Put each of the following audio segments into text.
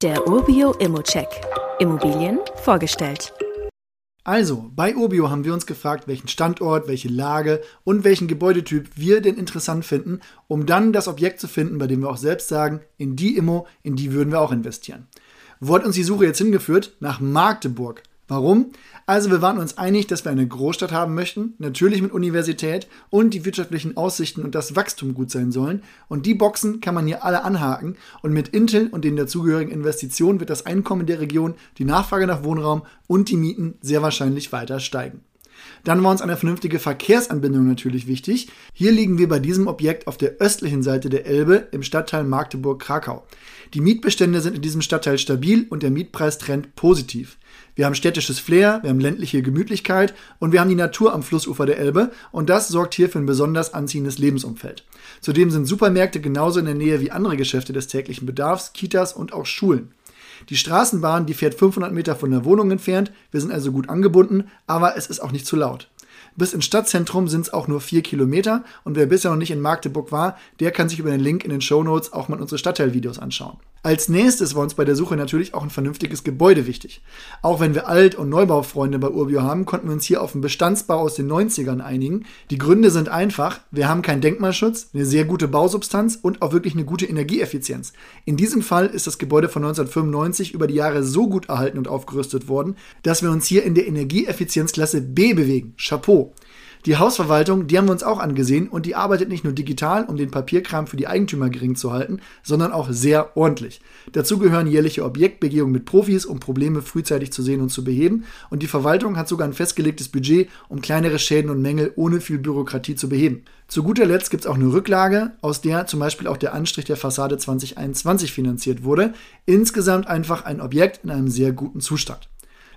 Der Urbio Immocheck. Immobilien vorgestellt. Also, bei Urbio haben wir uns gefragt, welchen Standort, welche Lage und welchen Gebäudetyp wir denn interessant finden, um dann das Objekt zu finden, bei dem wir auch selbst sagen, in die Immo, in die würden wir auch investieren. Wo hat uns die Suche jetzt hingeführt? Nach Magdeburg. Warum? Also wir waren uns einig, dass wir eine Großstadt haben möchten, natürlich mit Universität und die wirtschaftlichen Aussichten und das Wachstum gut sein sollen. Und die Boxen kann man hier alle anhaken. Und mit Intel und den dazugehörigen Investitionen wird das Einkommen der Region, die Nachfrage nach Wohnraum und die Mieten sehr wahrscheinlich weiter steigen. Dann war uns eine vernünftige Verkehrsanbindung natürlich wichtig. Hier liegen wir bei diesem Objekt auf der östlichen Seite der Elbe im Stadtteil Magdeburg-Krakau. Die Mietbestände sind in diesem Stadtteil stabil und der Mietpreistrend positiv. Wir haben städtisches Flair, wir haben ländliche Gemütlichkeit und wir haben die Natur am Flussufer der Elbe und das sorgt hier für ein besonders anziehendes Lebensumfeld. Zudem sind Supermärkte genauso in der Nähe wie andere Geschäfte des täglichen Bedarfs, Kitas und auch Schulen. Die Straßenbahn, die fährt 500 Meter von der Wohnung entfernt. Wir sind also gut angebunden, aber es ist auch nicht zu laut. Bis ins Stadtzentrum sind es auch nur vier Kilometer und wer bisher noch nicht in Magdeburg war, der kann sich über den Link in den Show Notes auch mal unsere Stadtteilvideos anschauen. Als nächstes war uns bei der Suche natürlich auch ein vernünftiges Gebäude wichtig. Auch wenn wir Alt- und Neubaufreunde bei Urbio haben, konnten wir uns hier auf einen Bestandsbau aus den 90ern einigen. Die Gründe sind einfach, wir haben keinen Denkmalschutz, eine sehr gute Bausubstanz und auch wirklich eine gute Energieeffizienz. In diesem Fall ist das Gebäude von 1995 über die Jahre so gut erhalten und aufgerüstet worden, dass wir uns hier in der Energieeffizienzklasse B bewegen. Chapeau! Die Hausverwaltung, die haben wir uns auch angesehen und die arbeitet nicht nur digital, um den Papierkram für die Eigentümer gering zu halten, sondern auch sehr ordentlich. Dazu gehören jährliche Objektbegehungen mit Profis, um Probleme frühzeitig zu sehen und zu beheben. Und die Verwaltung hat sogar ein festgelegtes Budget, um kleinere Schäden und Mängel ohne viel Bürokratie zu beheben. Zu guter Letzt gibt es auch eine Rücklage, aus der zum Beispiel auch der Anstrich der Fassade 2021 finanziert wurde. Insgesamt einfach ein Objekt in einem sehr guten Zustand.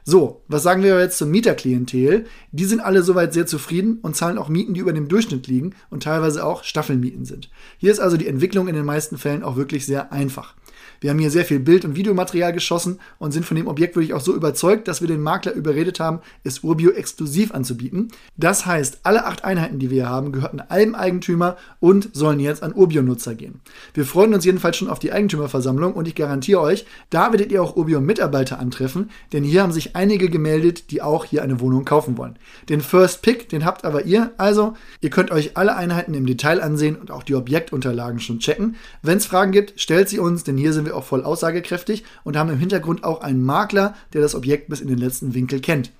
So, was sagen wir jetzt zum Mieterklientel? Die sind alle soweit sehr zufrieden und zahlen auch Mieten, die über dem Durchschnitt liegen und teilweise auch Staffelmieten sind. Hier ist also die Entwicklung in den meisten Fällen auch wirklich sehr einfach. Wir haben hier sehr viel Bild- und Videomaterial geschossen und sind von dem Objekt wirklich auch so überzeugt, dass wir den Makler überredet haben, es Urbio exklusiv anzubieten. Das heißt, alle acht Einheiten, die wir hier haben, gehörten einem Eigentümer und sollen jetzt an Urbio-Nutzer gehen. Wir freuen uns jedenfalls schon auf die Eigentümerversammlung und ich garantiere euch, da werdet ihr auch Urbio-Mitarbeiter antreffen, denn hier haben sich einige gemeldet, die auch hier eine Wohnung kaufen wollen. Den First Pick, den habt aber ihr, also ihr könnt euch alle Einheiten im Detail ansehen und auch die Objektunterlagen schon checken. Wenn es Fragen gibt, stellt sie uns, denn hier sind wir auch voll aussagekräftig und haben im Hintergrund auch einen Makler, der das Objekt bis in den letzten Winkel kennt.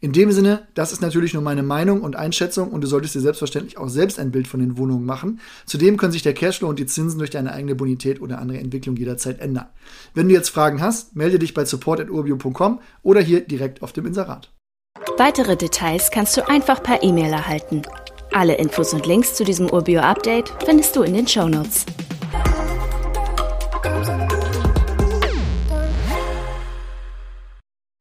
In dem Sinne, das ist natürlich nur meine Meinung und Einschätzung und du solltest dir selbstverständlich auch selbst ein Bild von den Wohnungen machen. Zudem können sich der Cashflow und die Zinsen durch deine eigene Bonität oder andere Entwicklung jederzeit ändern. Wenn du jetzt Fragen hast, melde dich bei support.urbio.com oder hier direkt auf dem Inserat. Weitere Details kannst du einfach per E-Mail erhalten. Alle Infos und Links zu diesem Urbio-Update findest du in den Show Notes.